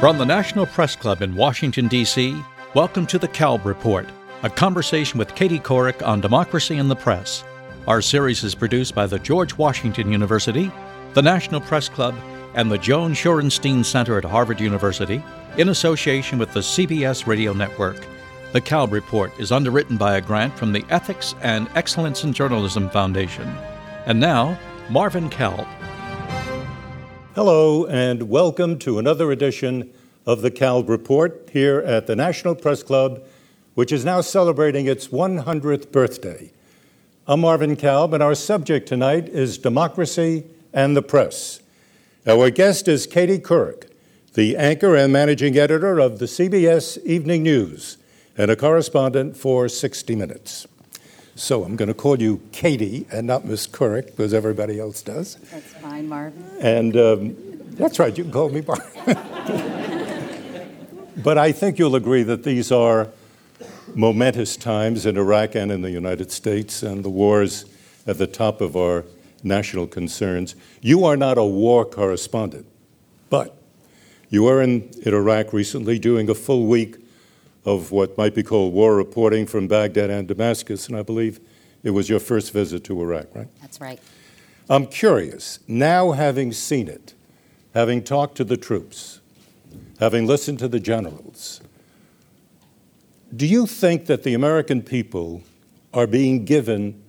From the National Press Club in Washington, D.C., welcome to the Kalb Report, a conversation with Katie Couric on democracy and the press. Our series is produced by the George Washington University, the National Press Club, and the Joan Shorenstein Center at Harvard University in association with the CBS Radio Network. The Kalb Report is underwritten by a grant from the Ethics and Excellence in Journalism Foundation. And now, Marvin Kalb. Hello, and welcome to another edition of the Kalb Report here at the National Press Club, which is now celebrating its 100th birthday. I'm Marvin Kalb, and our subject tonight is democracy and the press. Our guest is Katie Couric, the anchor and managing editor of the CBS Evening News and a correspondent for 60 Minutes. So I'm going to call you Katie and not Miss Couric, because everybody else does. That's fine, Marvin. And um, that's right, you can call me Marvin. but I think you'll agree that these are momentous times in Iraq and in the United States, and the wars at the top of our national concerns. You are not a war correspondent, but you were in, in Iraq recently doing a full week of what might be called war reporting from Baghdad and Damascus, and I believe it was your first visit to Iraq, right? That's right. I'm curious, now having seen it, having talked to the troops, having listened to the generals, do you think that the American people are being given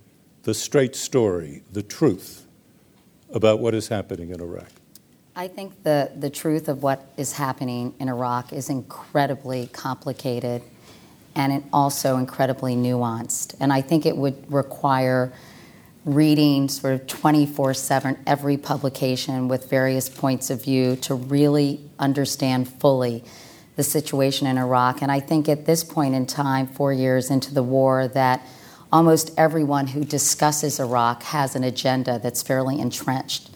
the straight story, the truth about what is happening in Iraq? I think the, the truth of what is happening in Iraq is incredibly complicated and also incredibly nuanced. And I think it would require reading sort of 24 7 every publication with various points of view to really understand fully the situation in Iraq. And I think at this point in time, four years into the war, that almost everyone who discusses Iraq has an agenda that's fairly entrenched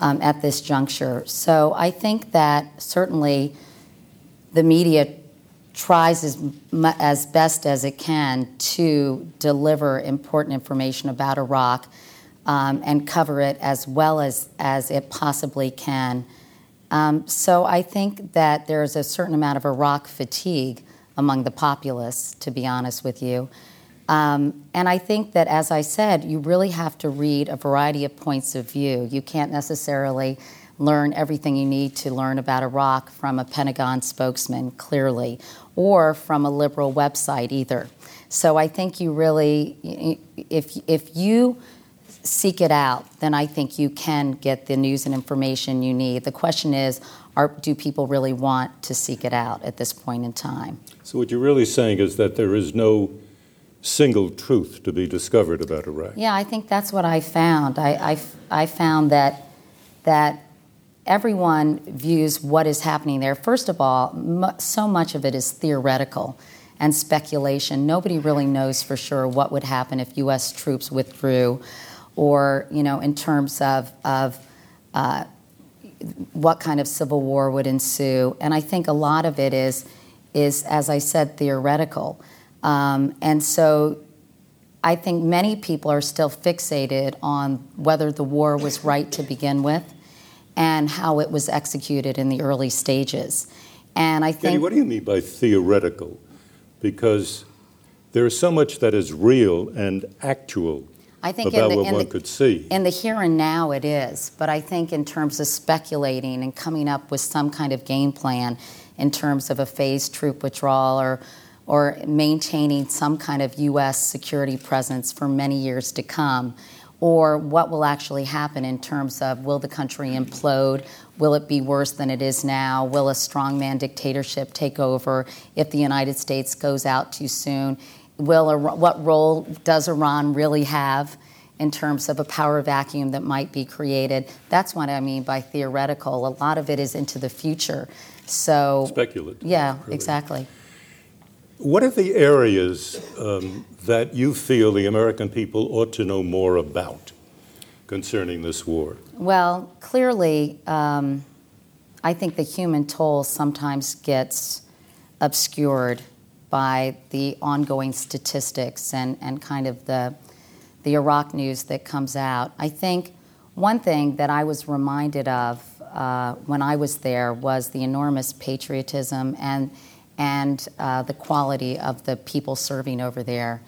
um, at this juncture. So I think that certainly the media tries as, as best as it can to deliver important information about Iraq um, and cover it as well as, as it possibly can. Um, so I think that there's a certain amount of Iraq fatigue among the populace, to be honest with you. Um, and I think that, as I said, you really have to read a variety of points of view. You can't necessarily learn everything you need to learn about Iraq from a Pentagon spokesman, clearly, or from a liberal website either. So I think you really, if, if you seek it out, then I think you can get the news and information you need. The question is, are, do people really want to seek it out at this point in time? So what you're really saying is that there is no single truth to be discovered about Iraq. Yeah, I think that's what I found. I, I, I found that, that everyone views what is happening there. First of all, so much of it is theoretical and speculation. Nobody really knows for sure what would happen if U.S. troops withdrew, or you know, in terms of of uh, what kind of civil war would ensue. And I think a lot of it is is, as I said, theoretical. Um, and so I think many people are still fixated on whether the war was right to begin with and how it was executed in the early stages. And I think. What do you mean by theoretical? Because there is so much that is real and actual I think about the, what one the, could see. In the here and now, it is. But I think in terms of speculating and coming up with some kind of game plan in terms of a phased troop withdrawal or or maintaining some kind of U.S. security presence for many years to come, or what will actually happen in terms of will the country implode? Will it be worse than it is now? Will a strongman dictatorship take over if the United States goes out too soon? Will what role does Iran really have? in terms of a power vacuum that might be created. That's what I mean by theoretical. A lot of it is into the future. So speculative. Yeah, really. exactly. What are the areas um, that you feel the American people ought to know more about concerning this war? Well, clearly, um, I think the human toll sometimes gets obscured by the ongoing statistics and, and kind of the, the Iraq news that comes out. I think one thing that I was reminded of uh, when I was there was the enormous patriotism and and uh, the quality of the people serving over there.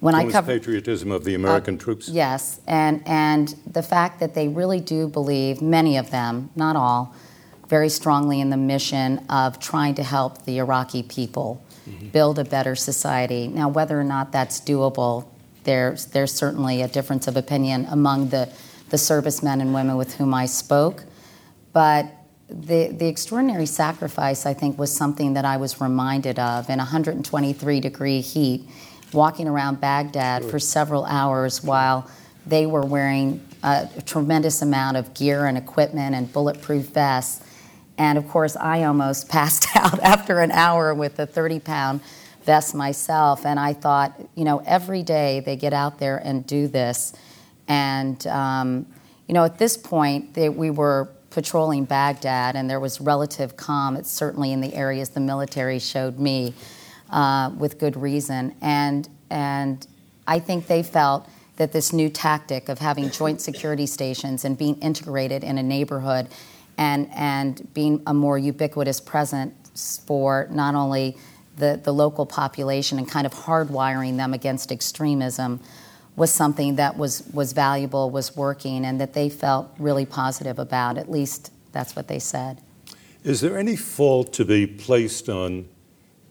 When I cover patriotism of the American uh, troops, yes, and and the fact that they really do believe, many of them, not all, very strongly in the mission of trying to help the Iraqi people mm-hmm. build a better society. Now, whether or not that's doable, there's there's certainly a difference of opinion among the the servicemen and women with whom I spoke, but the, the extraordinary sacrifice, I think, was something that I was reminded of in 123 degree heat, walking around Baghdad for several hours while they were wearing a tremendous amount of gear and equipment and bulletproof vests. And of course, I almost passed out after an hour with a 30 pound vest myself. And I thought, you know, every day they get out there and do this. And, um, you know, at this point, they, we were patrolling Baghdad, and there was relative calm. It's certainly in the areas the military showed me, uh, with good reason. And and I think they felt that this new tactic of having joint security stations and being integrated in a neighborhood, and and being a more ubiquitous presence for not only the, the local population and kind of hardwiring them against extremism was something that was, was valuable, was working, and that they felt really positive about. At least that's what they said. Is there any fault to be placed on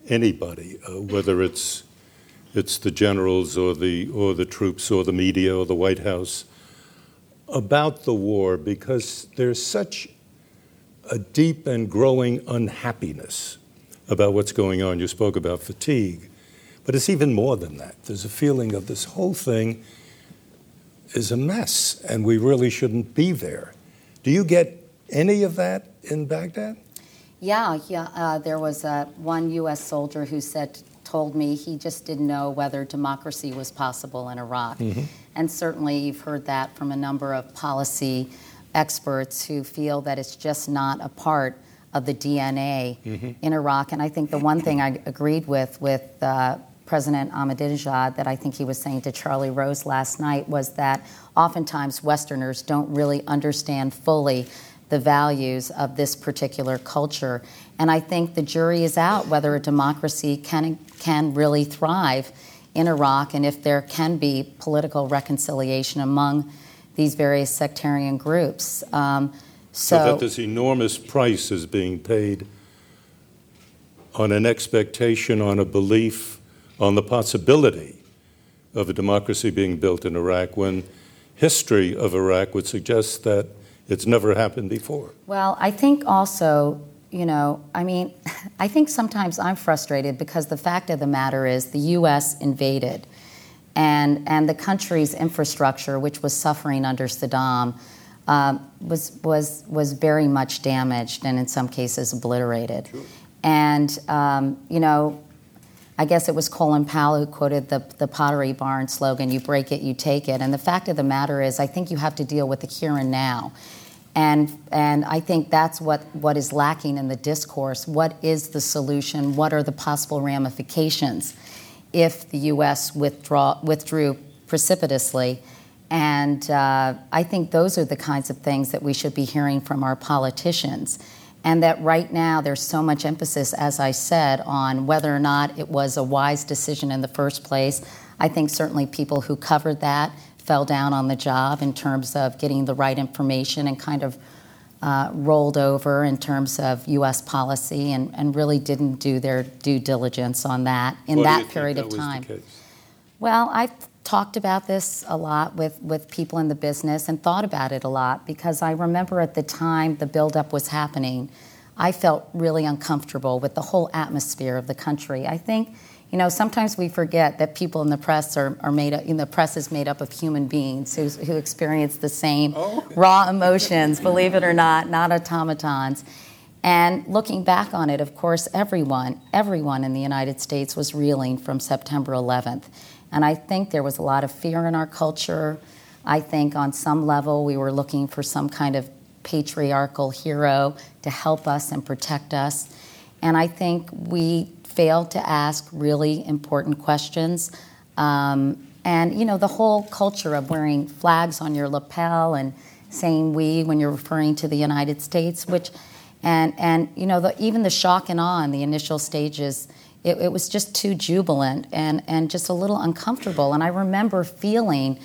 anybody, uh, whether it's it's the generals or the or the troops or the media or the White House, about the war because there's such a deep and growing unhappiness about what's going on. You spoke about fatigue. But it's even more than that. There's a feeling of this whole thing is a mess, and we really shouldn't be there. Do you get any of that in Baghdad? Yeah, yeah. Uh, there was uh, one U.S. soldier who said, told me he just didn't know whether democracy was possible in Iraq. Mm-hmm. And certainly you've heard that from a number of policy experts who feel that it's just not a part of the DNA mm-hmm. in Iraq. And I think the one thing I agreed with with uh, President Ahmadinejad that I think he was saying to Charlie Rose last night was that oftentimes Westerners don't really understand fully the values of this particular culture. And I think the jury is out whether a democracy can, can really thrive in Iraq and if there can be political reconciliation among these various sectarian groups. Um, so, so that this enormous price is being paid on an expectation, on a belief on the possibility of a democracy being built in Iraq when history of Iraq would suggest that it's never happened before. Well, I think also, you know, I mean, I think sometimes I'm frustrated because the fact of the matter is the U.S. invaded, and and the country's infrastructure, which was suffering under Saddam, uh, was was was very much damaged and in some cases obliterated. True. And um, you know, I guess it was Colin Powell who quoted the, the Pottery Barn slogan, you break it, you take it. And the fact of the matter is, I think you have to deal with the here and now. And, and I think that's what, what is lacking in the discourse. What is the solution? What are the possible ramifications if the U.S. Withdraw, withdrew precipitously? And uh, I think those are the kinds of things that we should be hearing from our politicians and that right now there's so much emphasis, as I said, on whether or not it was a wise decision in the first place. I think certainly people who covered that fell down on the job in terms of getting the right information and kind of uh, rolled over in terms of U.S. policy and, and really didn't do their due diligence on that in Why that period that of time. Well, I've talked about this a lot with, with people in the business and thought about it a lot because I remember at the time the buildup was happening, I felt really uncomfortable with the whole atmosphere of the country. I think, you know, sometimes we forget that people in the press are, are made up, you know, the press is made up of human beings who, who experience the same oh. raw emotions, believe it or not, not automatons. And looking back on it, of course, everyone, everyone in the United States was reeling from September 11th. And I think there was a lot of fear in our culture. I think on some level we were looking for some kind of patriarchal hero to help us and protect us. And I think we failed to ask really important questions. Um, and, you know, the whole culture of wearing flags on your lapel and saying we when you're referring to the United States, which, and, and you know, the, even the shock and awe in the initial stages, it, it was just too jubilant and, and just a little uncomfortable. And I remember feeling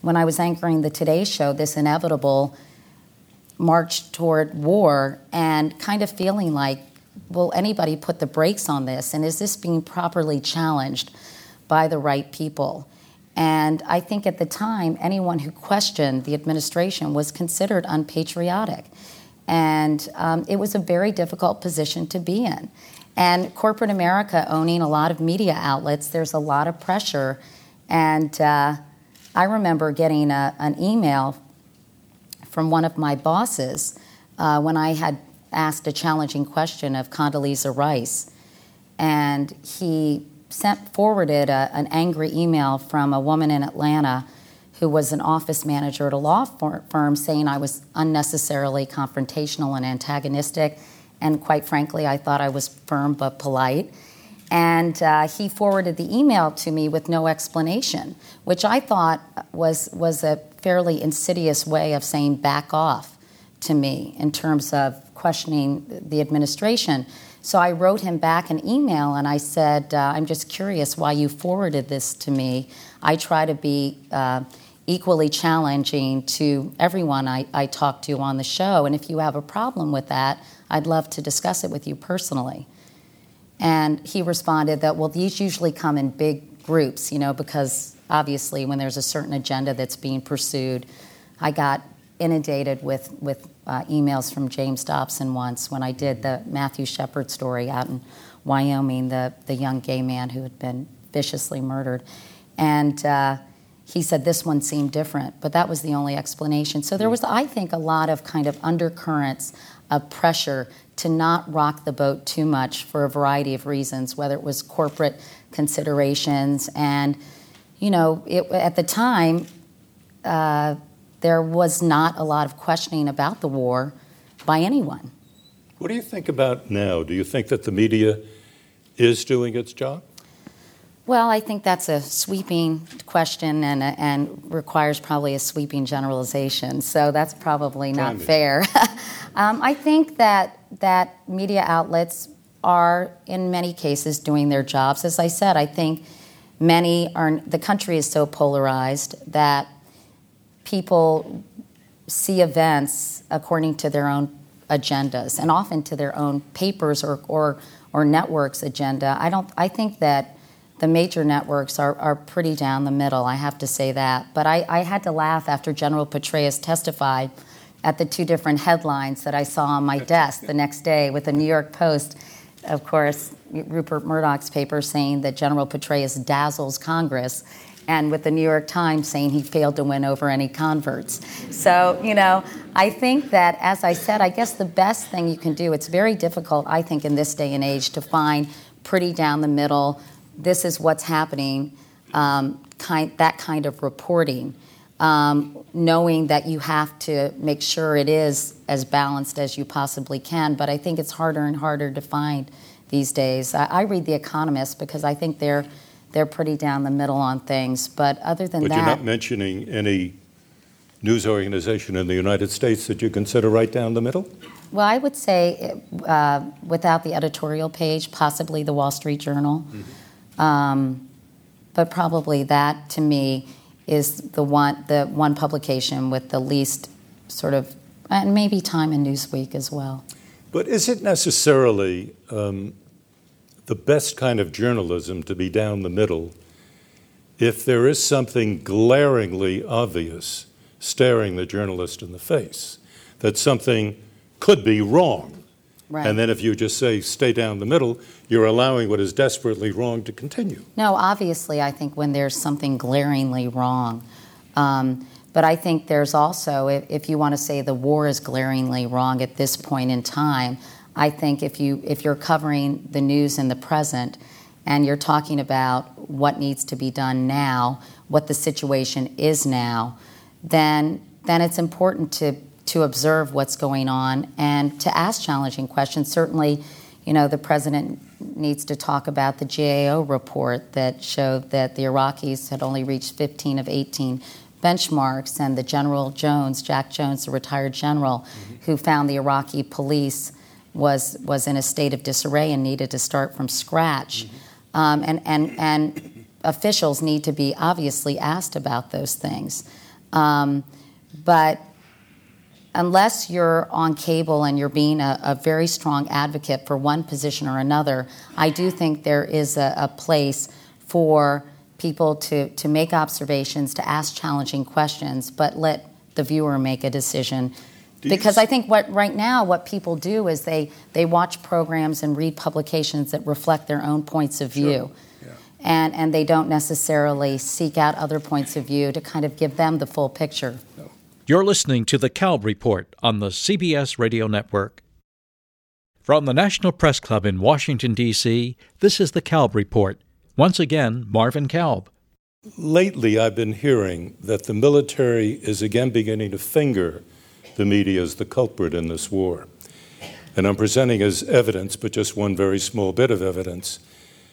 when I was anchoring the Today Show this inevitable march toward war and kind of feeling like, will anybody put the brakes on this? And is this being properly challenged by the right people? And I think at the time, anyone who questioned the administration was considered unpatriotic. And um, it was a very difficult position to be in. And corporate America owning a lot of media outlets, there's a lot of pressure. And uh, I remember getting a, an email from one of my bosses uh, when I had asked a challenging question of Condoleezza Rice. And he sent forwarded a, an angry email from a woman in Atlanta who was an office manager at a law firm saying I was unnecessarily confrontational and antagonistic. And quite frankly, I thought I was firm but polite. And uh, he forwarded the email to me with no explanation, which I thought was, was a fairly insidious way of saying back off to me in terms of questioning the administration. So I wrote him back an email and I said, uh, I'm just curious why you forwarded this to me. I try to be uh, equally challenging to everyone I, I talk to on the show. And if you have a problem with that, I'd love to discuss it with you personally. And he responded that, well, these usually come in big groups, you know, because obviously when there's a certain agenda that's being pursued, I got inundated with, with uh, emails from James Dobson once when I did the Matthew Shepard story out in Wyoming, the, the young gay man who had been viciously murdered. And uh, he said this one seemed different, but that was the only explanation. So there was, I think, a lot of kind of undercurrents of pressure to not rock the boat too much for a variety of reasons, whether it was corporate considerations and, you know, it, at the time, uh, there was not a lot of questioning about the war by anyone. What do you think about now? Do you think that the media is doing its job? Well, I think that's a sweeping question and, and requires probably a sweeping generalization. So that's probably not fair. um, I think that that media outlets are, in many cases, doing their jobs. As I said, I think many are. The country is so polarized that people see events according to their own agendas and often to their own papers or, or, or networks agenda. I don't I think that the major networks are, are pretty down the middle, I have to say that. But I, I had to laugh after General Petraeus testified at the two different headlines that I saw on my desk the next day with the New York Post, of course, Rupert Murdoch's paper saying that General Petraeus dazzles Congress and with the New York Times saying he failed to win over any converts. So, you know, I think that, as I said, I guess the best thing you can do, it's very difficult, I think, in this day and age to find pretty down the middle, this is what's happening, um, kind, that kind of reporting. Um, knowing that you have to make sure it is as balanced as you possibly can. But I think it's harder and harder to find these days. I, I read The Economist because I think they're they're pretty down the middle on things. But other than but that, you're not mentioning any news organization in the United States that you consider right down the middle. Well, I would say, uh, without the editorial page, possibly the Wall Street Journal. Mm-hmm. Um, but probably that, to me, is the one the one publication with the least sort of, and maybe Time and Newsweek as well. But is it necessarily um, the best kind of journalism to be down the middle if there is something glaringly obvious staring the journalist in the face, that something could be wrong. Right. And then if you just say stay down the middle, you're allowing what is desperately wrong to continue. No, obviously, I think when there's something glaringly wrong. Um, but I think there's also, if, if you want to say the war is glaringly wrong at this point in time, I think if you if you're covering the news in the present and you're talking about what needs to be done now, what the situation is now, then then it's important to to observe what's going on and to ask challenging questions. Certainly, you know, the president needs to talk about the GAO report that showed that the Iraqis had only reached 15 of 18 benchmarks, and the General Jones, Jack Jones, the retired general, mm-hmm. who found the Iraqi police was was in a state of disarray and needed to start from scratch, mm-hmm. um, and and and officials need to be obviously asked about those things, um, but unless you're on cable and you're being a, a, very strong advocate for one position or another, I do think there is a, a place for people to, to make observations, to ask challenging questions, but let the viewer make a decision. because I think what right now what people do is they they watch programs and read publications that reflect their own points of view. Sure. Yeah. And, and they don't necessarily seek out other points of view to kind of give them the full picture. No. You're listening to the Kalb Report on the CBS Radio Network. From the National Press Club in Washington, D.C., this is the Kalb Report. Once again, Marvin Kalb. Lately, I've been hearing that the military is again beginning to finger the media as the culprit in this war. And I'm presenting as evidence, but just one very small bit of evidence,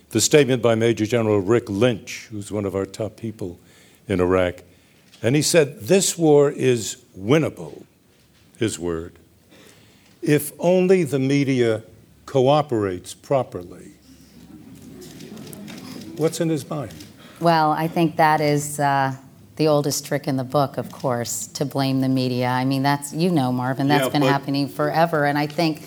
the statement by Major General Rick Lynch, who's one of our top people in Iraq. And he said, This war is winnable, his word, if only the media cooperates properly. What's in his mind? Well, I think that is uh, the oldest trick in the book, of course, to blame the media. I mean, that's you know, Marvin, that's yeah, been happening forever, and I think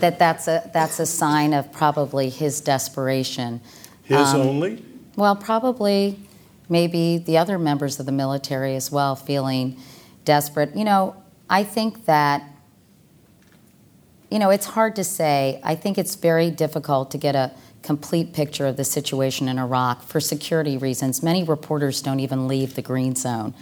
that that's a that's a sign of probably his desperation. His um, only? Well, probably, maybe the other members of the military as well, feeling desperate. You know, I think that. You know, it's hard to say. I think it's very difficult to get a complete picture of the situation in Iraq for security reasons. Many reporters don't even leave the green zone.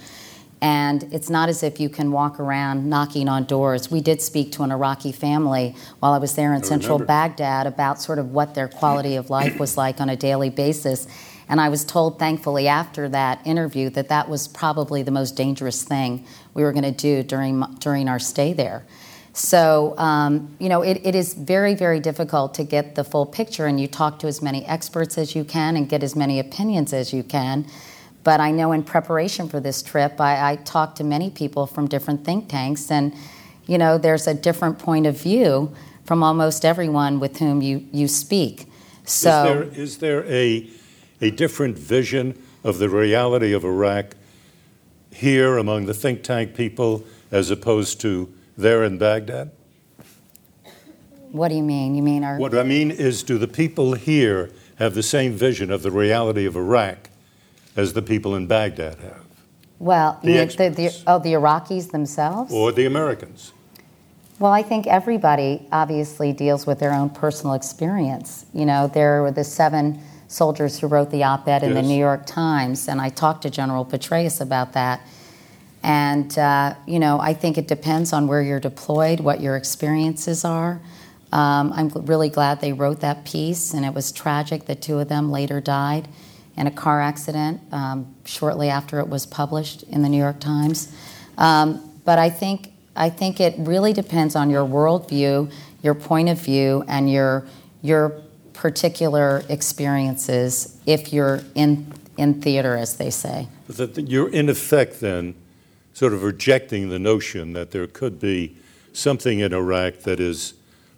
And it's not as if you can walk around knocking on doors. We did speak to an Iraqi family while I was there in I central remember. Baghdad about sort of what their quality of life was like on a daily basis. And I was told, thankfully, after that interview, that that was probably the most dangerous thing we were going to do during, during our stay there. So, um, you know, it, it is very, very difficult to get the full picture, and you talk to as many experts as you can and get as many opinions as you can. But I know in preparation for this trip, I, I talked to many people from different think tanks, and, you know, there's a different point of view from almost everyone with whom you, you speak. So, is there, is there a, a different vision of the reality of Iraq here among the think tank people as opposed to there in Baghdad? What do you mean? You mean our. What I mean is, do the people here have the same vision of the reality of Iraq as the people in Baghdad have? Well, the, the, the, oh, the Iraqis themselves? Or the Americans? Well, I think everybody obviously deals with their own personal experience. You know, there were the seven soldiers who wrote the op ed in yes. the New York Times, and I talked to General Petraeus about that. And, uh, you know, I think it depends on where you're deployed, what your experiences are. Um, I'm really glad they wrote that piece, and it was tragic that two of them later died in a car accident um, shortly after it was published in the New York Times. Um, but I think, I think it really depends on your worldview, your point of view, and your, your particular experiences if you're in, in theater, as they say. But you're in effect then sort of rejecting the notion that there could be something in Iraq that is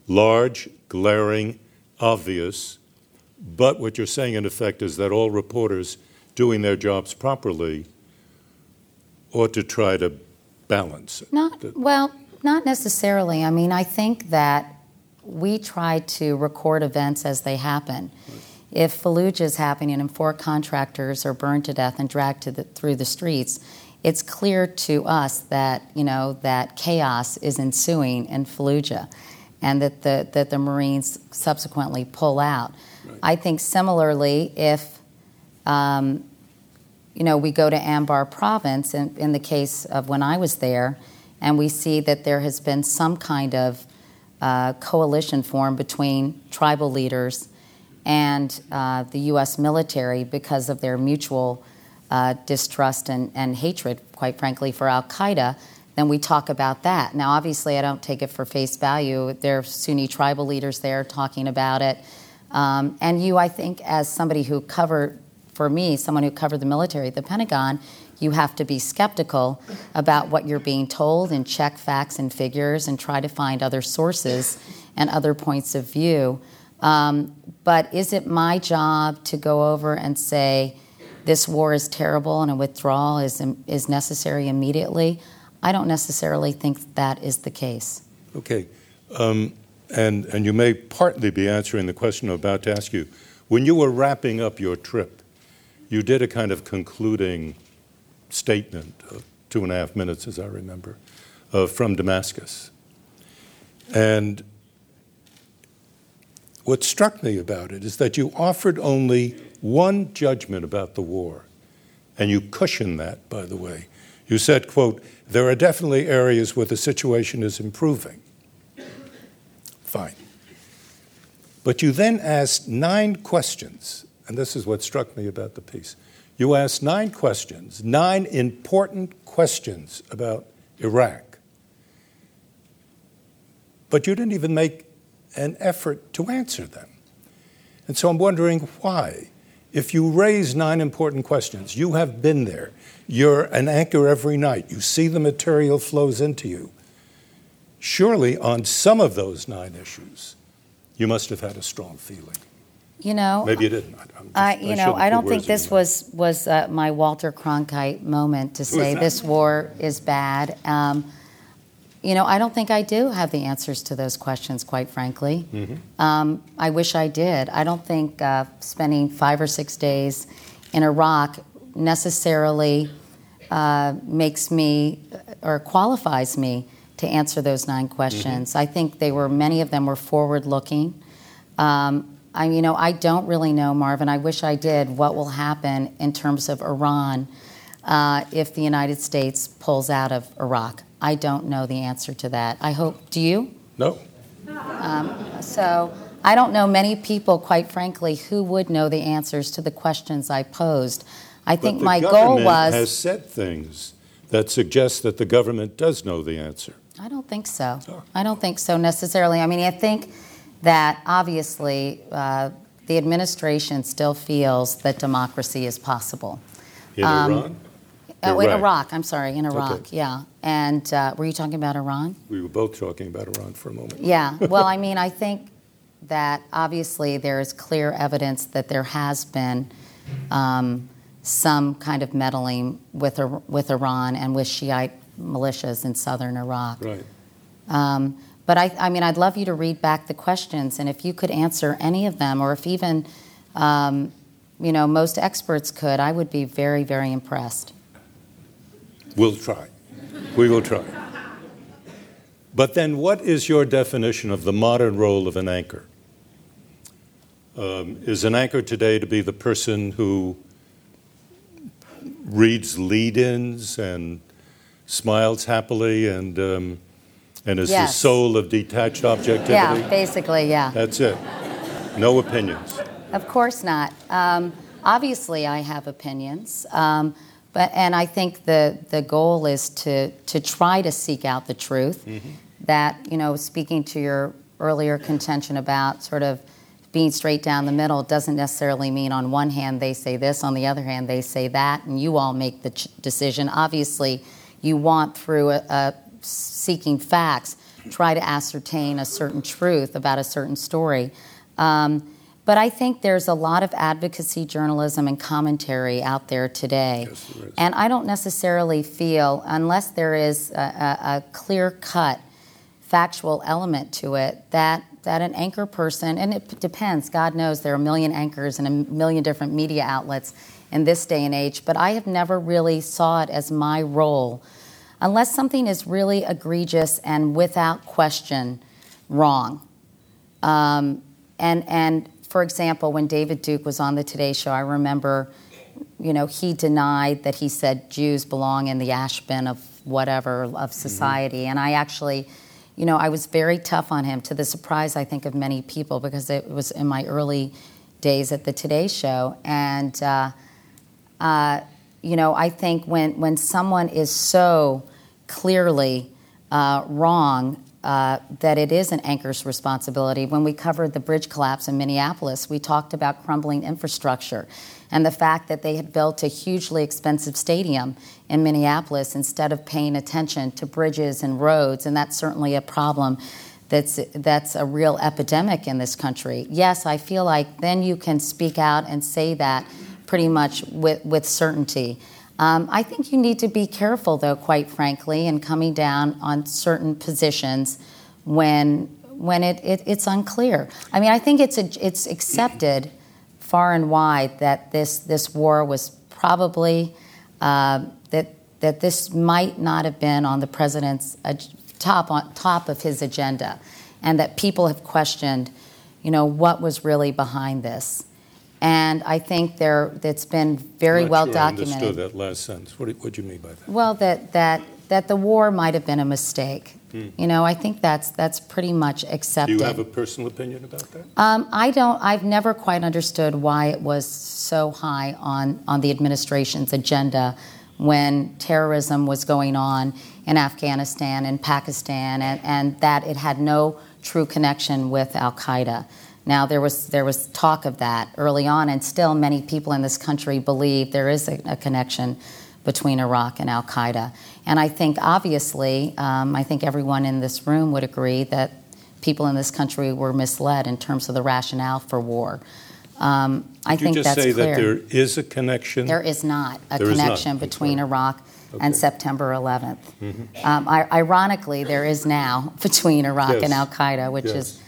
large, glaring, obvious, but what you're saying in effect is that all reporters doing their jobs properly ought to try to balance it. Not, well, not necessarily. I mean, I think that we try to record events as they happen. If Fallujah is happening and four contractors are burned to death and dragged the, through the streets, it's clear to us that you know that chaos is ensuing in Fallujah, and that the that the Marines subsequently pull out. Right. I think similarly, if um, you know we go to Anbar Province, in, in the case of when I was there, and we see that there has been some kind of uh, coalition formed between tribal leaders and uh, the U.S. military because of their mutual uh, distrust and, and hatred, quite frankly, for Al Qaeda, then we talk about that. Now, obviously, I don't take it for face value. There are Sunni tribal leaders there talking about it. Um, and you, I think, as somebody who covered for me, someone who covered the military the Pentagon, you have to be skeptical about what you're being told and check facts and figures and try to find other sources and other points of view. Um, but is it my job to go over and say, this war is terrible and a withdrawal is, is necessary immediately? I don't necessarily think that is the case. Okay. Um, and, and you may partly be answering the question I'm about to ask you. When you were wrapping up your trip, you did a kind of concluding statement of two and a half minutes, as I remember, uh, from Damascus. And what struck me about it is that you offered only one judgment about the war, and you cushioned that, by the way. You said, quote, there are definitely areas where the situation is improving. Fine. But you then asked nine questions, and this is what struck me about the piece. You asked nine questions, nine important questions about Iraq. But you didn't even make an effort to answer them. And so I'm wondering why. If you raise nine important questions, you have been there, you're an anchor every night, you see the material flows into you. Surely, on some of those nine issues, you must have had a strong feeling. You know, maybe you didn't. I, just, you I know, I don't think this was was uh, my Walter Cronkite moment to say this war is bad. Um, you know, I don't think I do have the answers to those questions, quite frankly. Mm-hmm. Um, I wish I did. I don't think uh, spending five or six days in Iraq necessarily uh, makes me or qualifies me to answer those nine questions. Mm-hmm. I think they were many of them were forward looking. Um, I, you know, I don't really know, Marvin. I wish I did. What will happen in terms of Iran uh, if the United States pulls out of Iraq? I don't know the answer to that. I hope. Do you? No. Um, so I don't know many people, quite frankly, who would know the answers to the questions I posed. I think my goal was has said things that suggest that the government does know the answer. I don't think so. Oh. I don't think so necessarily. I mean, I think that obviously uh, the administration still feels that democracy is possible. In um, Iran? Oh, in Iraq, I'm sorry, in Iraq, okay. yeah. And uh, were you talking about Iran? We were both talking about Iran for a moment. Yeah, well, I mean, I think that obviously there is clear evidence that there has been um, some kind of meddling with, with Iran and with Shiite militias in southern Iraq. Right. Um, but I, I mean, I'd love you to read back the questions, and if you could answer any of them, or if even, um, you know, most experts could, I would be very, very impressed. We'll try. We will try. But then, what is your definition of the modern role of an anchor? Um, is an anchor today to be the person who reads lead ins and smiles happily and, um, and is yes. the soul of detached objectivity? Yeah, basically, yeah. That's it. No opinions. Of course not. Um, obviously, I have opinions. Um, but, and I think the, the goal is to, to try to seek out the truth. Mm-hmm. That, you know, speaking to your earlier contention about sort of being straight down the middle doesn't necessarily mean on one hand they say this, on the other hand they say that, and you all make the ch- decision. Obviously, you want through a, a seeking facts, try to ascertain a certain truth about a certain story. Um, but I think there's a lot of advocacy journalism and commentary out there today. Yes, and I don't necessarily feel, unless there is a, a, a clear cut factual element to it, that, that an anchor person, and it depends, God knows there are a million anchors and a million different media outlets in this day and age, but I have never really saw it as my role. Unless something is really egregious and without question wrong. Um, and, and for example, when David Duke was on the Today Show, I remember, you know, he denied that he said Jews belong in the ash bin of whatever of mm-hmm. society, mm-hmm. and I actually, you know, I was very tough on him to the surprise I think of many people because it was in my early days at the Today Show, and uh, uh, you know, I think when when someone is so clearly uh, wrong uh, that it is an anchor's responsibility. When we covered the bridge collapse in Minneapolis, we talked about crumbling infrastructure. and the fact that they had built a hugely expensive stadium in Minneapolis instead of paying attention to bridges and roads, and that's certainly a problem that's that's a real epidemic in this country. Yes, I feel like then you can speak out and say that pretty much with, with certainty. Um, I think you need to be careful, though, quite frankly, in coming down on certain positions when when it, it, it's unclear. I mean, I think it's a, it's accepted far and wide that this this war was probably uh, that that this might not have been on the president's top on top of his agenda, and that people have questioned, you know, what was really behind this. And I think there it's been very well sure documented. I understood that last sentence. What do, you mean by that? Well, that that that the war might have been a mistake. Hmm. You know, I think that's that's pretty much accepted. Do you have a personal opinion about that? Um, I don't. I've never quite understood why it was so high on on the administration's agenda when terrorism was going on in Afghanistan and Pakistan, and, and that it had no true connection with Al Qaeda. Now there was there was talk of that early on, and still many people in this country believe there is a, a connection between Iraq and Al Qaeda. And I think obviously, um, I think everyone in this room would agree that people in this country were misled in terms of the rationale for war. Um, I think that's clear. Just say that there is a connection? There is not a there connection not. between Iraq okay. and September 11th. Mm-hmm. Um, I, ironically, there is now between Iraq yes. and Al Qaeda, which yes. is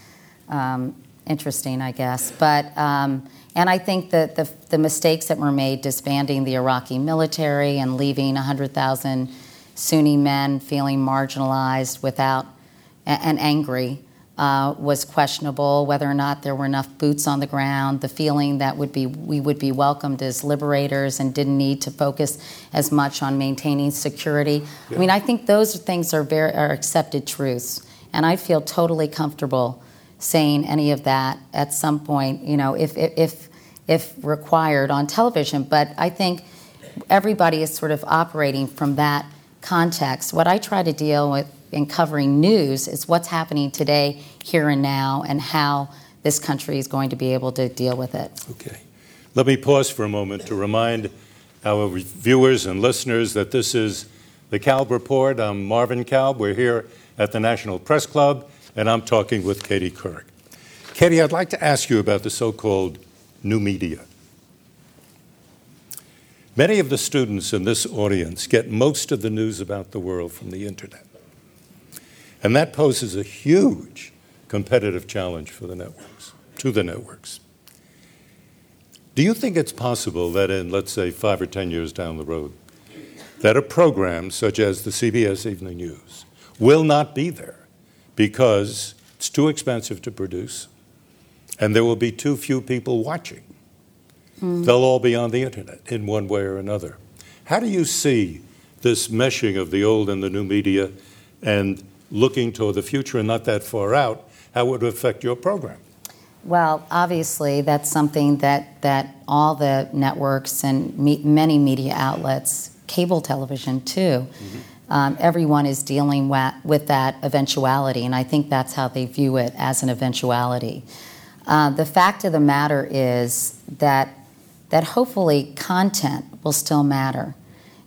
um, interesting, I guess. But um, and I think that the, the mistakes that were made disbanding the Iraqi military and leaving 100,000 Sunni men feeling marginalized without and angry uh, was questionable. Whether or not there were enough boots on the ground, the feeling that would be we would be welcomed as liberators and didn't need to focus as much on maintaining security. Yeah. I mean, I think those things are very are accepted truths, and I feel totally comfortable saying any of that at some point, you know, if, if, if required on television. But I think everybody is sort of operating from that context. What I try to deal with in covering news is what's happening today, here and now, and how this country is going to be able to deal with it. Okay. Let me pause for a moment to remind our viewers and listeners that this is the Kalb Report. I'm Marvin Kalb. We're here at the National Press Club and I'm talking with Katie Couric. Katie, I'd like to ask you about the so called new media. Many of the students in this audience get most of the news about the world from the internet. And that poses a huge competitive challenge for the networks, to the networks. Do you think it's possible that in, let's say, five or 10 years down the road, that a program such as the CBS Evening News will not be there because it's too expensive to produce and there will be too few people watching. Mm. They'll all be on the internet in one way or another. How do you see this meshing of the old and the new media and looking toward the future and not that far out, how would it affect your program? Well, obviously, that's something that, that all the networks and me- many media outlets, cable television too, mm-hmm um, everyone is dealing with, with, that eventuality, and I think that's how they view it as an eventuality. Uh, the fact of the matter is that that hopefully content will still matter.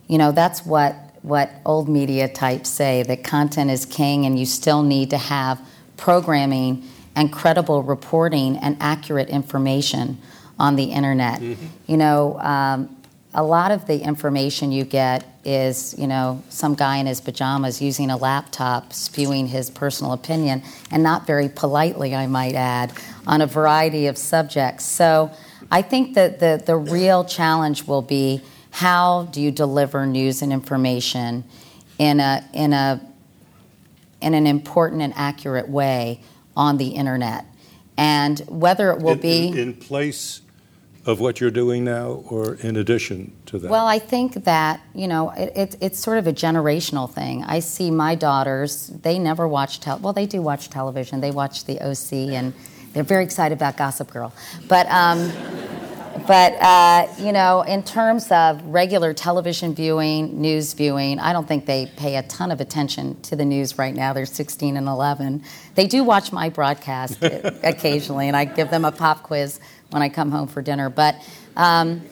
You know, that's what what old media types say that content is king, and you still need to have programming and credible reporting and accurate information on the internet. Mm-hmm. You know, um, a lot of the information you get is, you know, some guy in his pajamas using a laptop spewing his personal opinion, and not very politely, I might add, on a variety of subjects. So I think that the, the real challenge will be how do you deliver news and information in a in a in an important and accurate way on the internet, and whether it will in, be in, in place of what you're doing now, or in addition to that? Well, I think that, you know, it, it, it's sort of a generational thing. I see my daughters, they never watch, tel- well, they do watch television. They watch the OC, and they're very excited about Gossip Girl. But, um, but uh, you know, in terms of regular television viewing, news viewing, I don't think they pay a ton of attention to the news right now. They're 16 and 11. They do watch my broadcast occasionally, and I give them a pop quiz when I come home for dinner. But, um,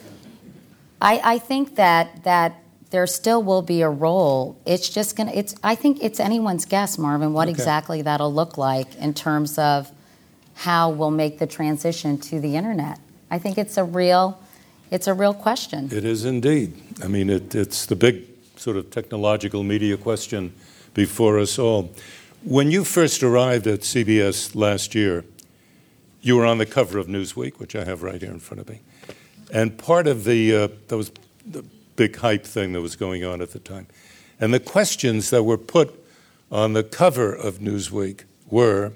I, I think that that there still will be a role. It's just gonna. It's. I think it's anyone's guess, Marvin, what Okay. exactly that'll look like in terms of how we'll make the transition to the internet. I think it's a real. It's a real question. It is indeed. I mean, it, it's the big sort of technological media question before us all. When you first arrived at CBS last year, you were on the cover of Newsweek, which I have right here in front of me. And part of the, uh, that was the big hype thing that was going on at the time. And the questions that were put on the cover of Newsweek were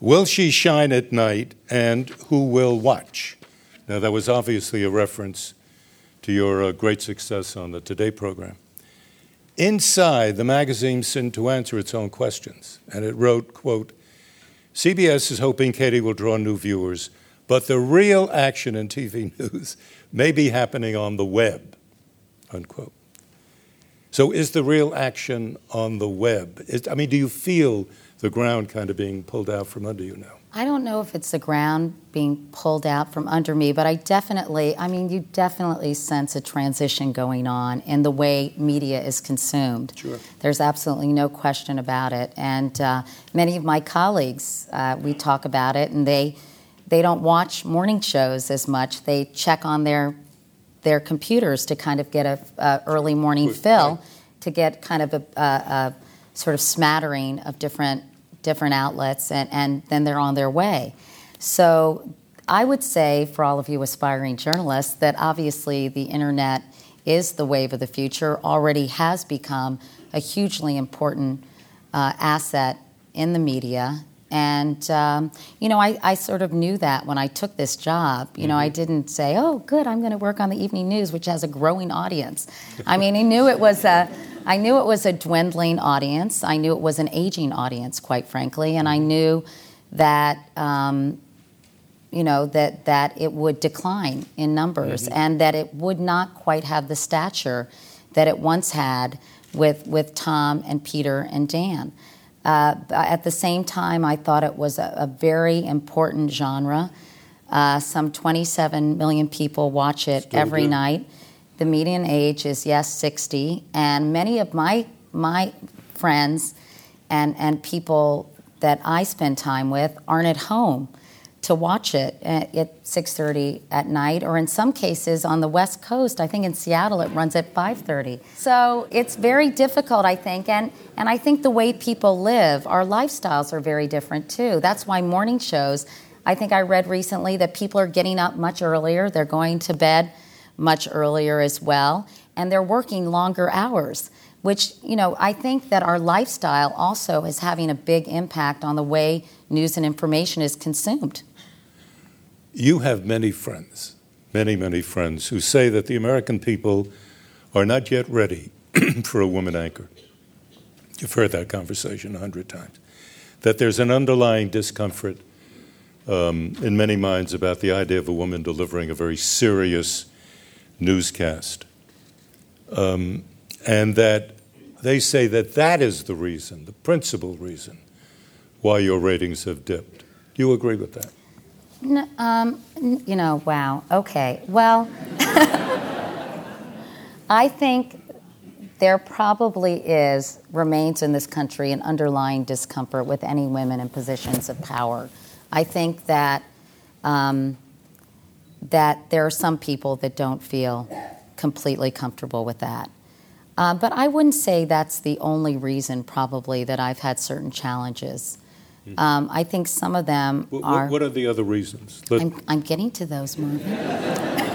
Will she shine at night and who will watch? Now, that was obviously a reference to your uh, great success on the Today program. Inside, the magazine seemed to answer its own questions, and it wrote, quote, CBS is hoping Katie will draw new viewers, but the real action in TV news may be happening on the web, unquote. So is the real action on the web? Is, I mean, do you feel the ground kind of being pulled out from under you now? I don't know if it's the ground being pulled out from under me, but I definitely, I mean, you definitely sense a transition going on in the way media is consumed. Sure. There's absolutely no question about it. And uh, many of my colleagues, uh, we talk about it, and they, they don't watch morning shows as much. They check on their, their computers to kind of get a, a early morning fill, to get kind of a, a, a sort of smattering of different different outlets, and, and then they're on their way. So I would say for all of you aspiring journalists that obviously the internet is the wave of the future, already has become a hugely important uh, asset in the media. And, um, you know, I, I sort of knew that when I took this job. You know, I didn't say, oh, good, I'm going to work on the evening news, which has a growing audience. I mean, I knew it was a, I knew it was a dwindling audience. I knew it was an aging audience, quite frankly. And I knew that, um, you know, that, that it would decline in numbers and that it would not quite have the stature that it once had with, with Tom and Peter and Dan. Uh, at the same time, I thought it was a, a very important genre. Uh, some 27 million people watch it Still every do. night. The median age is yes 60, and many of my my friends and and people that I spend time with aren't at home to watch it at, at 6:30 at night, or in some cases on the West Coast. I think in Seattle it runs at 5:30. So it's very difficult, I think, and and I think the way people live, our lifestyles are very different too. That's why morning shows. I think I read recently that people are getting up much earlier. They're going to bed much earlier as well, and they're working longer hours. Which you know, I think that our lifestyle also is having a big impact on the way news and information is consumed. You have many friends, many, many friends, who say that the American people are not yet ready for a woman anchor. You've heard that conversation a hundred times. That there's an underlying discomfort um, in many minds about the idea of a woman delivering a very serious newscast. Um, and that they say that that is the reason, the principal reason, why your ratings have dipped. Do you agree with that? N- um, n- you know, wow. Okay. Well, I think there probably is, remains in this country, an underlying discomfort with any women in positions of power. I think that um, that there are some people that don't feel completely comfortable with that. Uh, but I wouldn't say that's the only reason, probably, that I've had certain challenges. Um, I think some of them What, are. what are the other reasons? Let, I'm, I'm getting to those, Marvin.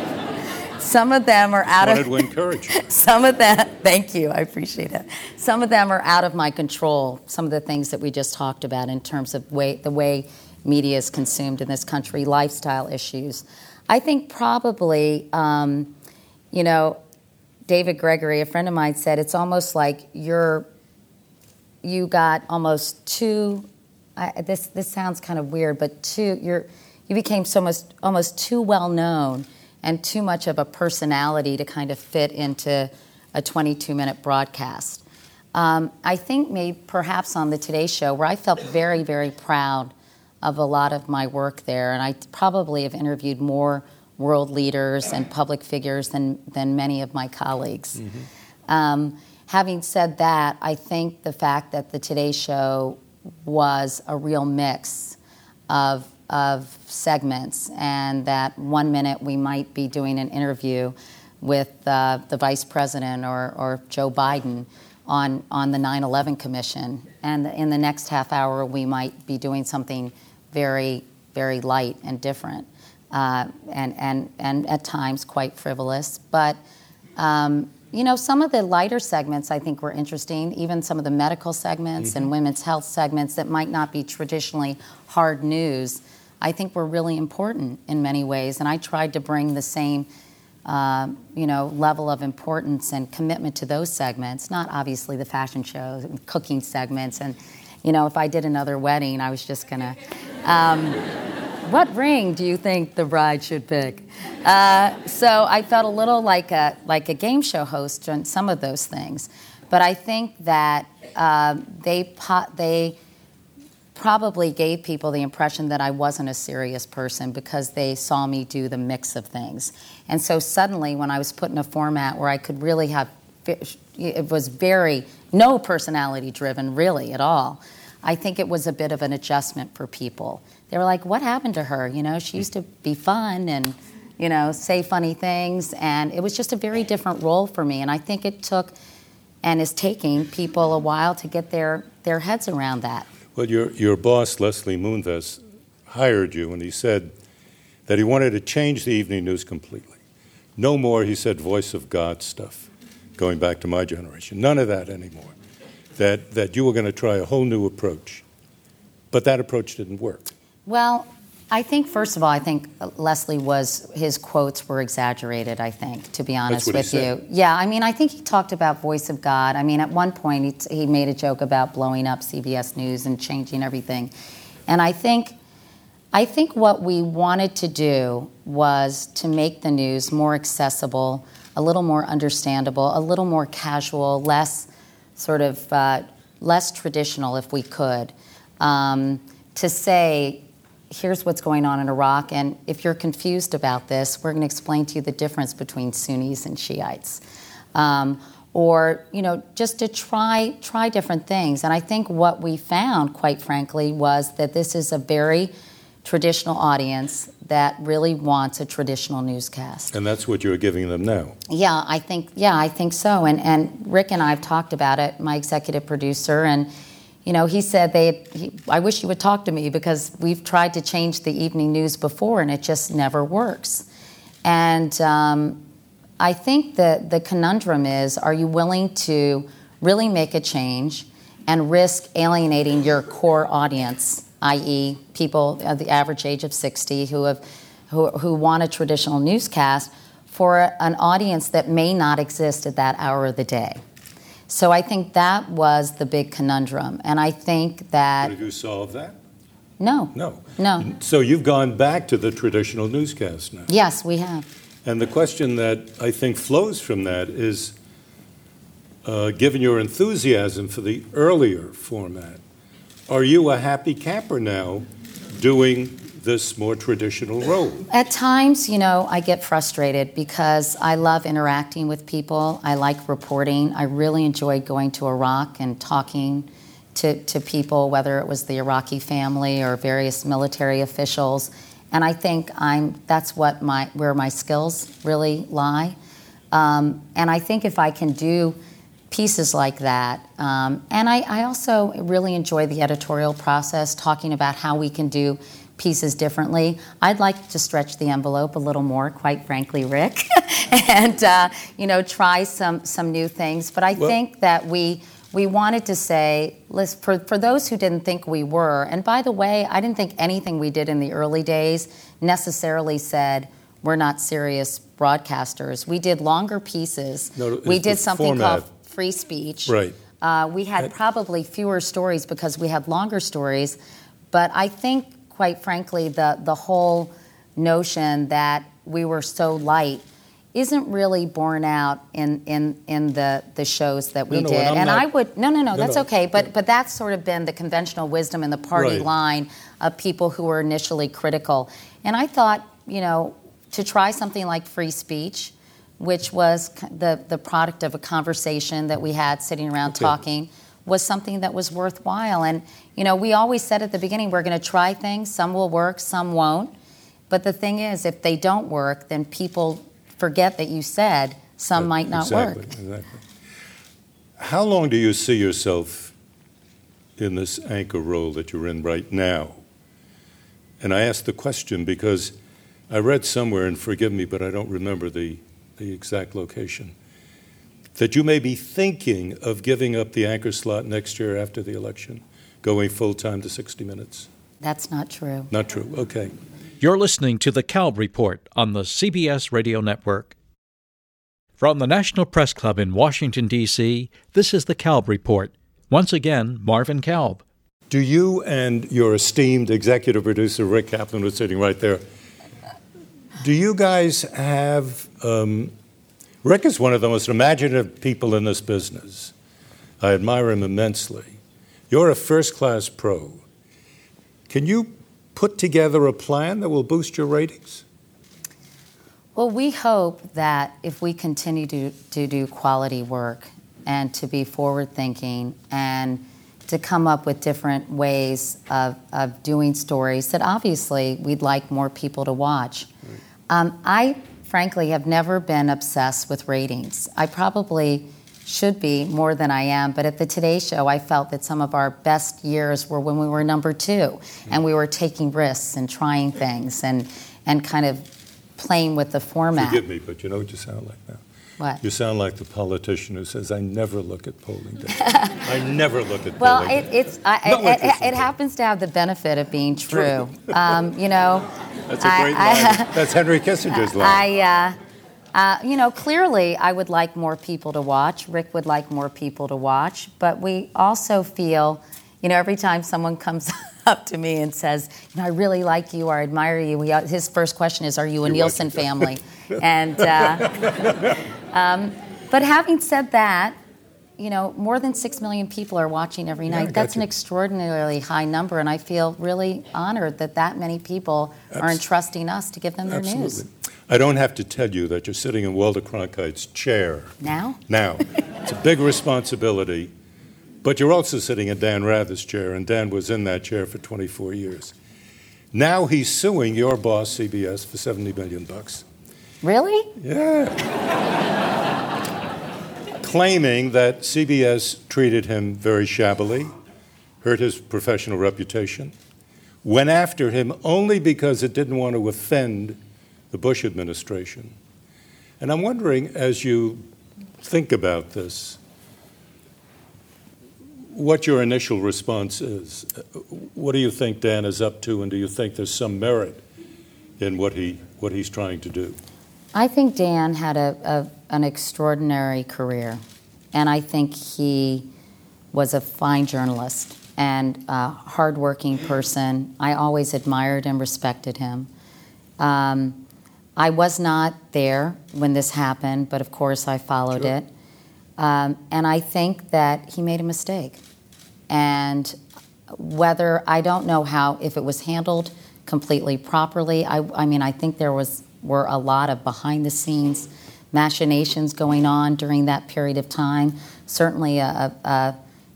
Some of them are out wanted of to encourage some of them. Thank you, I appreciate it. Some of them are out of my control. Some of the things that we just talked about in terms of way, the way media is consumed in this country, lifestyle issues. I think probably, um, you know, David Gregory, a friend of mine, said it's almost like you're you got almost too. I, this this sounds kind of weird, but too you're you became so much almost too well known and too much of a personality to kind of fit into a 22 minute broadcast. Um, I think maybe perhaps on the Today Show, where I felt very very proud of a lot of my work there, and I probably have interviewed more world leaders and public figures than, than many of my colleagues. Um, having said that, I think the fact that the Today Show was a real mix of, of segments, and that one minute we might be doing an interview with uh, the vice president or, or Joe Biden on, on the 9 11 Commission, and in the next half hour we might be doing something very, very light and different. Uh, and, and, and at times quite frivolous. But, um, you know, some of the lighter segments I think were interesting, even some of the medical segments mm-hmm. and women's health segments that might not be traditionally hard news, I think were really important in many ways. And I tried to bring the same. Uh, you know, level of importance and commitment to those segments, not obviously the fashion shows and cooking segments. And, you know, if I did another wedding, I was just going to. Um, what ring do you think the bride should pick? Uh, so I felt a little like a like a game show host on some of those things, but I think that uh, they po- they probably gave people the impression that I wasn't a serious person because they saw me do the mix of things, and so suddenly when I was put in a format where I could really have it was very no personality driven really at all. I think it was a bit of an adjustment for people they were like, "What happened to her?" You know, she used to be fun and you know say funny things, and it was just a very different role for me. And I think it took and is taking people a while to get their their heads around that. Well, your your boss Leslie Moonves hired you, and he said that he wanted to change the evening news completely. No more, he said, voice of God stuff, going back to my generation. None of that anymore. That that you were going to try a whole new approach, but that approach didn't work. Well, I think first of all, I think Leslie was his quotes were exaggerated. I think, to be honest with you, yeah. I mean, I think he talked about voice of God. I mean, at one point he, he made a joke about blowing up CBS News and changing everything, and I think, I think what we wanted to do was to make the news more accessible, a little more understandable, a little more casual, less sort of uh, less traditional, if we could. Um, to say here's what's going on in Iraq, and if you're confused about this, we're going to explain to you the difference between Sunnis and Shiites. Um, or you know, just to try try different things. And I think what we found, quite frankly, was that this is a very traditional audience that really wants a traditional newscast. And that's what you're giving them now. Yeah, I think yeah, I think so. And and Rick and I have talked about it, my executive producer, and you know, he said they. He, I wish you would talk to me because we've tried to change the evening news before and it just never works. And um, I think that the conundrum is: Are you willing to really make a change and risk alienating your core audience, i.e., people of the average age of 60 who have who, who want a traditional newscast, for an audience that may not exist at that hour of the day? So I think that was the big conundrum. And I think that. Did you solve that? No. No. No. So you've gone back to the traditional newscast now. Yes, we have. And the question that I think flows from that is uh, given your enthusiasm for the earlier format, are you a happy camper now doing this more traditional role? At times, you know, I get frustrated because I love interacting with people. I like reporting. I really enjoyed going to Iraq and talking to, to people, whether it was the Iraqi family or various military officials. And I think I'm that's what my where my skills really lie. Um, and I think if I can do pieces like that, um, and I, I also really enjoy the editorial process, talking about how we can do pieces differently. I'd like to stretch the envelope a little more, quite frankly, Rick, and uh, you know try some some new things. But I well, think that we we wanted to say, for, for those who didn't think we were, and by the way, I didn't think anything we did in the early days necessarily said we're not serious broadcasters. We did longer pieces. No, we did something format. called free speech. Right. Uh, we had probably fewer stories because we had longer stories, but I think quite frankly, the, the whole notion that we were so light isn't really borne out in, in, in the, the shows that we no, no, did. And, and not, I would, no, no, no, no that's okay. But, but that's sort of been the conventional wisdom in the party right. line of people who were initially critical. And I thought, you know, to try something like free speech, which was the, the product of a conversation that we had sitting around okay. talking, was something that was worthwhile. And, you know, we always said at the beginning, we're going to try things. Some will work, some won't. But the thing is, if they don't work, then people forget that you said some but might not exactly, work. Exactly. How long do you see yourself in this anchor role that you're in right now? And I ask the question because I read somewhere, and forgive me, but I don't remember the, the exact location, that you may be thinking of giving up the anchor slot next year after the election, going full time to 60 Minutes. That's not true. Not true. Okay. You're listening to the Kalb Report on the CBS Radio Network. From the National Press Club in Washington, D.C., this is the Kalb Report. Once again, Marvin Kalb. Do you and your esteemed executive producer, Rick Kaplan, who's sitting right there, do you guys have. Um, Rick is one of the most imaginative people in this business. I admire him immensely. You're a first class pro. Can you put together a plan that will boost your ratings? Well, we hope that if we continue to, to do quality work and to be forward thinking and to come up with different ways of, of doing stories that obviously we'd like more people to watch. Right. Um, I frankly have never been obsessed with ratings. I probably should be more than I am, but at the Today Show, I felt that some of our best years were when we were number 2 mm-hmm. and we were taking risks and trying things and, and kind of playing with the format. Forgive me, but you know what you sound like now? What? You sound like the politician who says, "I never look at polling data. I never look at well, polling it, it's I, it, it, it, happens to have the benefit of being true. um, you know, that's a great I, line. That's Henry Kissinger's line. I, uh, uh, you know, clearly, I would like more people to watch. Rick would like more people to watch, but we also feel, you know, every time someone comes up to me and says, you know, I really like you or I admire you, we, his first question is, Are you a You're Nielsen family? And uh, um, but having said that, you know, more than six million people are watching every night. Yeah, That's an extraordinarily high number, and I feel really honored that that many people Abs- are entrusting us to give them their Absolutely. news. I don't have to tell you that you're sitting in Walter Cronkite's chair. Now? Now. it's a big responsibility, but you're also sitting in Dan Rather's chair, and Dan was in that chair for 24 years. Now he's suing your boss, CBS, for 70 million bucks. Really? Yeah. Claiming that CBS treated him very shabbily, hurt his professional reputation, went after him only because it didn't want to offend the Bush administration. And I'm wondering, as you think about this, what your initial response is. What do you think Dan is up to, and do you think there's some merit in what, he, what he's trying to do? I think Dan had a, a, an extraordinary career, and I think he was a fine journalist and a hardworking person. I always admired and respected him. Um, I was not there when this happened, but of course I followed sure. it. Um, and I think that he made a mistake. And whether, I don't know how, if it was handled completely properly, I, I mean, I think there was were a lot of behind the scenes machinations going on during that period of time. Certainly, a, a,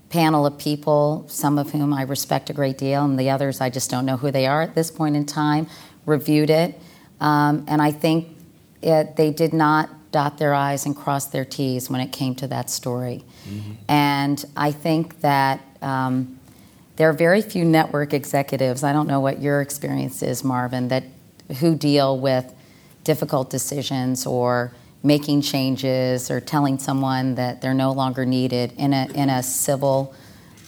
panel of people, some of whom I respect a great deal, and the others I just don't know who they are at this point in time, reviewed it. Um, and I think it, they did not dot their I's and cross their T's when it came to that story. Mm-hmm. And I think that um, there are very few network executives, I don't know what your experience is, Marvin, that who deal with difficult decisions or making changes or telling someone that they're no longer needed in a, in a civil,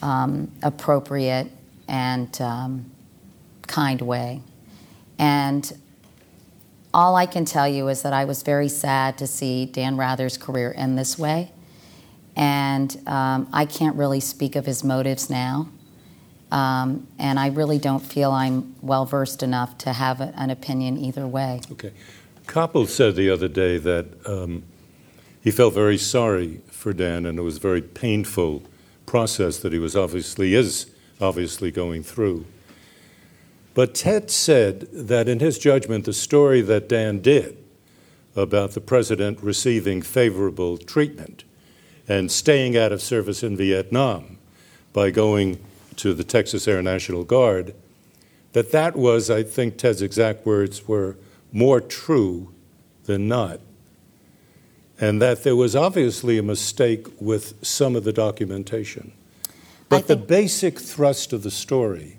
um, appropriate, and um, kind way. And all I can tell you is that I was very sad to see Dan Rather's career end this way. And um, I can't really speak of his motives now. Um, and I really don't feel I'm well versed enough to have a, an opinion either way. Okay. Koppel said the other day that um, he felt very sorry for Dan, and it was a very painful process that he was obviously is obviously going through. But Ted said that in his judgment, the story that Dan did about the president receiving favorable treatment and staying out of service in Vietnam by going to the Texas Air National Guard, that that was, I think Ted's exact words were, more true than not. And that there was obviously a mistake with some of the documentation. But the basic thrust of the story,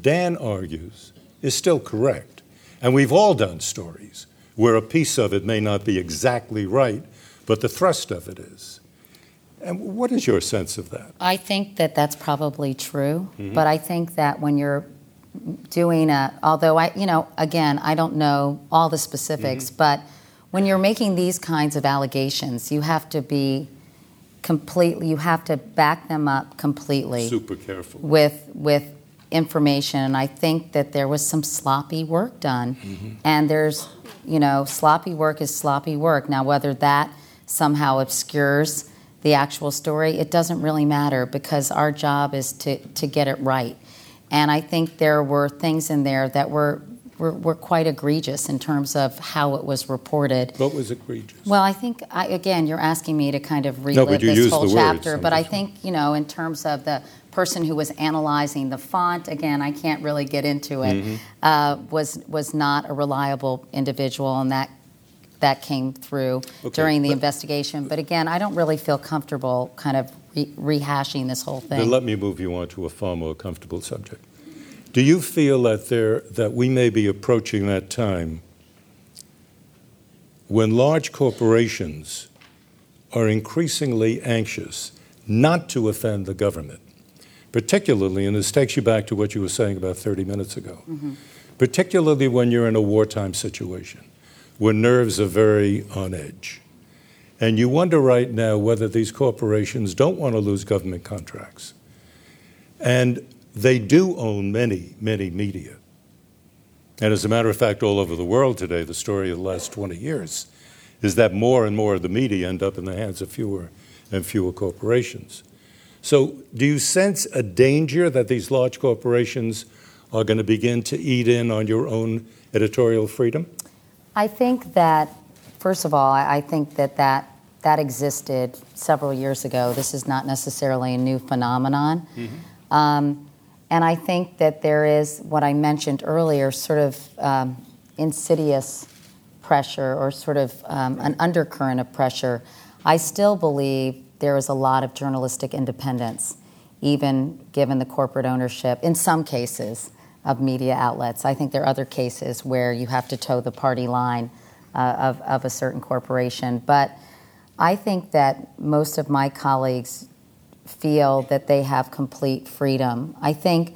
Dan argues, is still correct. And we've all done stories where a piece of it may not be exactly right, but the thrust of it is. And what is your sense of that? I think that that's probably true, mm-hmm. but I think that when you're doing a, although I, you know, again, I don't know all the specifics, mm-hmm. but when you're making these kinds of allegations, you have to be completely, you have to back them up completely. Super careful. With, with information. And I think that there was some sloppy work done. Mm-hmm. And there's, you know, sloppy work is sloppy work. Now, whether that somehow obscures the actual story, it doesn't really matter because our job is to, to get it right. And I think there were things in there that were, were, were quite egregious in terms of how it was reported. What was egregious? Well, I think, I, again, you're asking me to kind of relive no, this whole chapter, but I think, you know, in terms of the person who was analyzing the font, again, I can't really get into it, mm-hmm. uh, was, was not a reliable individual, and that that came through okay, during the but, investigation. But again, I don't really feel comfortable kind of re- rehashing this whole thing. Then let me move you on to a far more comfortable subject. Do you feel that there that we may be approaching that time when large corporations are increasingly anxious not to offend the government, particularly, and this takes you back to what you were saying about 30 minutes ago, mm-hmm. particularly when you're in a wartime situation where nerves are very on edge. And you wonder right now whether these corporations don't want to lose government contracts. And they do own many, many media. And as a matter of fact, all over the world today, the story of the last 20 years is that more and more of the media end up in the hands of fewer and fewer corporations. So, do you sense a danger that these large corporations are going to begin to eat in on your own editorial freedom? I think that, first of all, I think that that, that existed several years ago. This is not necessarily a new phenomenon. Mm-hmm. Um, and I think that there is what I mentioned earlier, sort of um, insidious pressure or sort of um, an undercurrent of pressure. I still believe there is a lot of journalistic independence, even given the corporate ownership, in some cases of media outlets. I think there are other cases where you have to toe the party line uh, of, of a certain corporation. But I think that most of my colleagues feel that they have complete freedom. I think,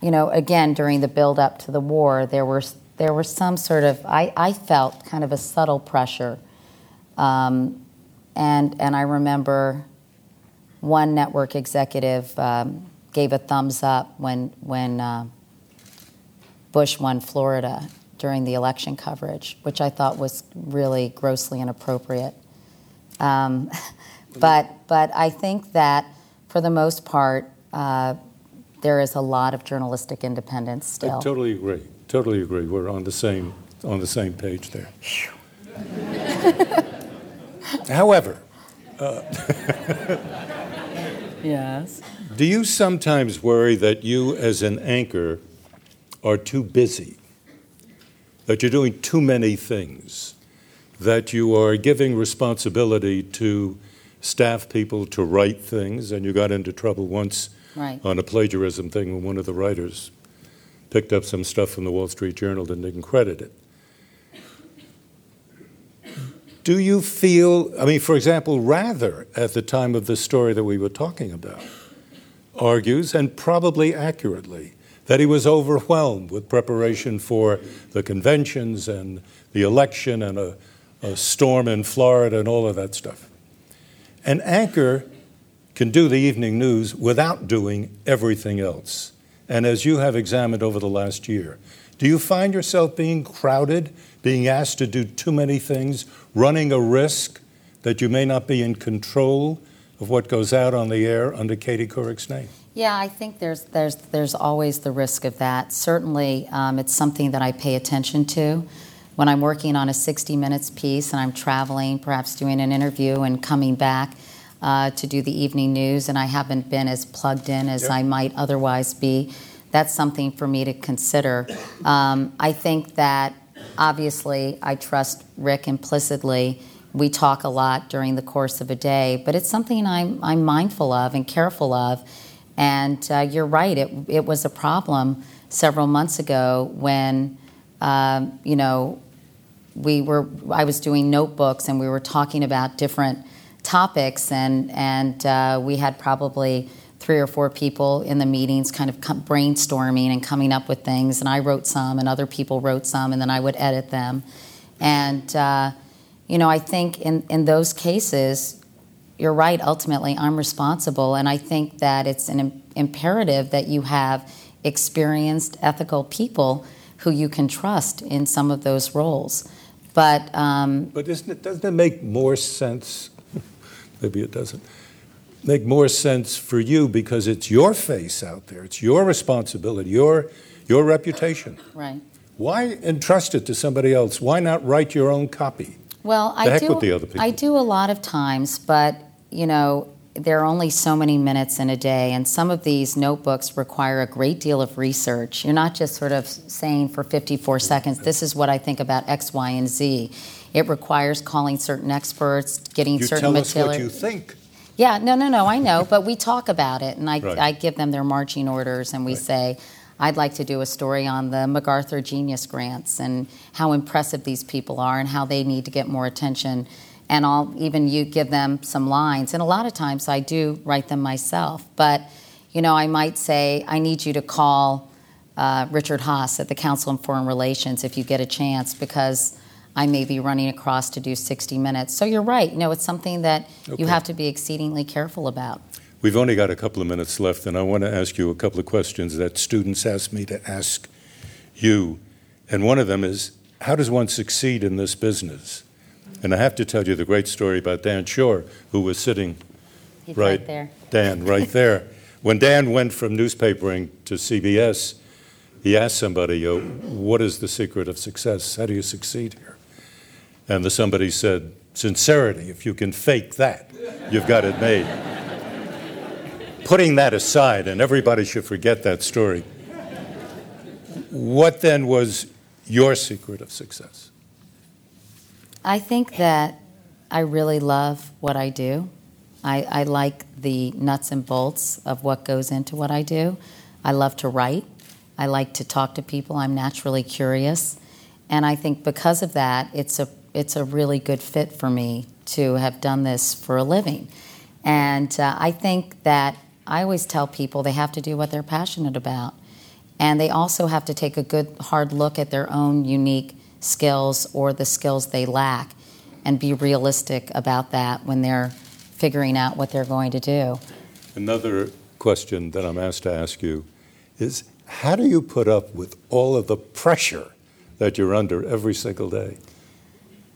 you know, again, during the build up to the war, there were, there was some sort of, I, I felt kind of a subtle pressure. Um, and, and I remember one network executive um, gave a thumbs up when, when uh, Bush won Florida during the election coverage, which I thought was really grossly inappropriate. Um, but, but I think that for the most part, uh, there is a lot of journalistic independence still. I totally agree. Totally agree. We're on the same on the same page there. However, uh, yes. Do you sometimes worry that you, as an anchor, are too busy, that you're doing too many things, that you are giving responsibility to staff people to write things, and you got into trouble once right. on a plagiarism thing when one of the writers picked up some stuff from the Wall Street Journal and didn't credit it. Do you feel, I mean, for example, Rather, at the time of the story that we were talking about, argues, and probably accurately, that he was overwhelmed with preparation for the conventions and the election and a, a storm in Florida and all of that stuff. An anchor can do the evening news without doing everything else. And as you have examined over the last year, do you find yourself being crowded, being asked to do too many things, running a risk that you may not be in control of what goes out on the air under Katie Couric's name? Yeah, I think there's there's there's always the risk of that. Certainly, um, it's something that I pay attention to when I'm working on a 60 minutes piece and I'm traveling, perhaps doing an interview and coming back uh, to do the evening news, and I haven't been as plugged in as yep. I might otherwise be. That's something for me to consider. Um, I think that obviously I trust Rick implicitly. We talk a lot during the course of a day, but it's something I'm, I'm mindful of and careful of. And uh, you're right, it, it was a problem several months ago when, um, you know, we were, I was doing notebooks and we were talking about different topics, and, and uh, we had probably three or four people in the meetings kind of brainstorming and coming up with things. And I wrote some, and other people wrote some, and then I would edit them. And, uh, you know, I think in, in those cases, you're right, ultimately, I'm responsible. And I think that it's an Im- imperative that you have experienced, ethical people who you can trust in some of those roles. But, um, but isn't it, doesn't it make more sense? Maybe it doesn't make more sense for you because it's your face out there. It's your responsibility, your, your reputation. Right. Why entrust it to somebody else? Why not write your own copy? Well, the I do. I do a lot of times, but you know, there are only so many minutes in a day, and some of these notebooks require a great deal of research. You're not just sort of saying for 54 seconds, "This is what I think about X, Y, and Z." It requires calling certain experts, getting you certain material. tell us what you think. Yeah, no, no, no, I know, but we talk about it, and I, right. I give them their marching orders, and we right. say, I'd like to do a story on the MacArthur Genius Grants and how impressive these people are and how they need to get more attention. And I'll even you give them some lines. And a lot of times I do write them myself. But, you know, I might say, I need you to call uh, Richard Haass at the Council on Foreign Relations if you get a chance because I may be running across to do 60 minutes. So you're right. You know, it's something that okay. you have to be exceedingly careful about. We've only got a couple of minutes left, and I want to ask you a couple of questions that students ask me to ask you. And one of them is how does one succeed in this business? And I have to tell you the great story about Dan Schorr, who was sitting right, right there. Dan, right there. when Dan went from newspapering to CBS, he asked somebody, oh, What is the secret of success? How do you succeed here? And the somebody said, sincerity. If you can fake that, you've got it made. Putting that aside, and everybody should forget that story, what then was your secret of success? I think that I really love what I do. I, I, like the nuts and bolts of what goes into what I do. I love to write. I like to talk to people. I'm naturally curious. And I think because of that, it's a it's a really good fit for me to have done this for a living. And uh, I think that I always tell people they have to do what they're passionate about. And they also have to take a good, hard look at their own unique skills or the skills they lack and be realistic about that when they're figuring out what they're going to do. Another question that I'm asked to ask you is how do you put up with all of the pressure that you're under every single day?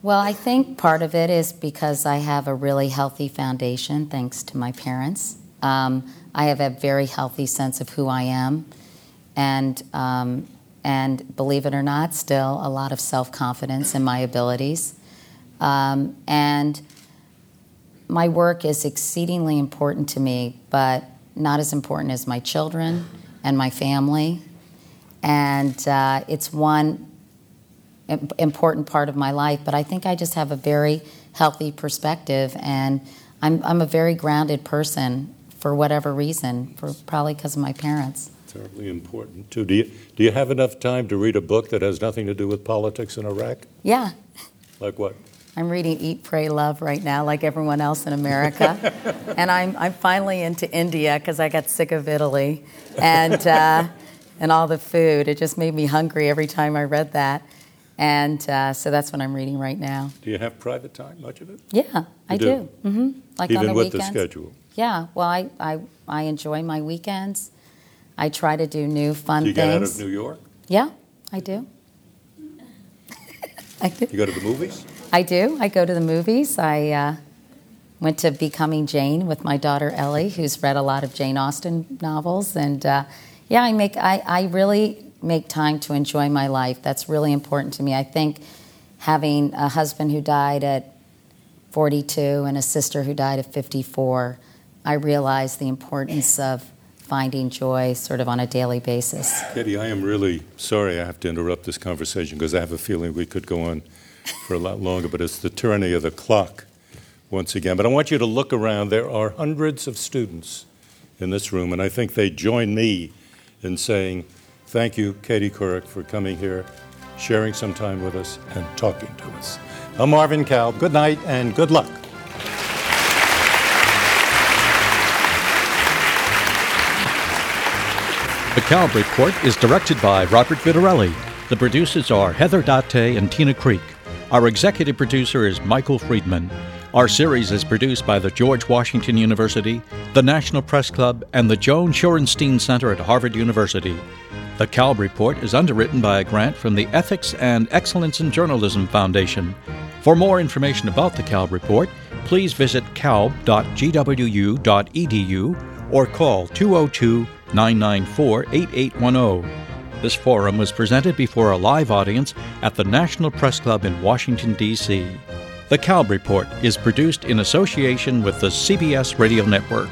Well, I think part of it is because I have a really healthy foundation, thanks to my parents. Um, I have a very healthy sense of who I am, and um, and believe it or not, still a lot of self confidence in my abilities. Um, and my work is exceedingly important to me, but not as important as my children and my family. And uh, it's one important part of my life, but I think I just have a very healthy perspective, and I'm, I'm a very grounded person for whatever reason, for probably because of my parents. Terribly important too. Do you do you have enough time to read a book that has nothing to do with politics in Iraq? Yeah. Like what? I'm reading Eat, Pray, Love right now, like everyone else in America. and I'm, I'm finally into India because I got sick of Italy and, uh, and all the food. It just made me hungry every time I read that. And uh, so that's what I'm reading right now. Do you have private time, much of it? Yeah, you I do. do. Mm-hmm. Like Even on the with weekends. the schedule? Yeah, well, I, I, I enjoy my weekends. I try to do new fun do you things. get out of New York? Yeah, I do. I do. You go to the movies? I do. I go to the movies. I, uh, went to Becoming Jane with my daughter Ellie, who's read a lot of Jane Austen novels. And uh, yeah, I make I, I really make time to enjoy my life. That's really important to me. I think having a husband who died at 42 and a sister who died at 54, I realized the importance of finding joy sort of on a daily basis. Katie, I am really sorry I have to interrupt this conversation because I have a feeling we could go on for a lot longer, but it's the tyranny of the clock once again. But I want you to look around. There are hundreds of students in this room, and I think they join me in saying, Thank you, Katie Couric, for coming here, sharing some time with us, and talking to us. I'm Marvin Kalb. Good night and good luck. The Kalb Report is directed by Robert Vitarelli. The producers are Heather Date and Tina Creek. Our executive producer is Michael Friedman. Our series is produced by the George Washington University, the National Press Club, and the Joan Shorenstein Center at Harvard University. The Kalb Report is underwritten by a grant from the Ethics and Excellence in Journalism Foundation. For more information about the Kalb Report, please visit kalb.gwu.edu or call 202 994 8810. This forum was presented before a live audience at the National Press Club in Washington, D.C. The Kalb Report is produced in association with the CBS Radio Network.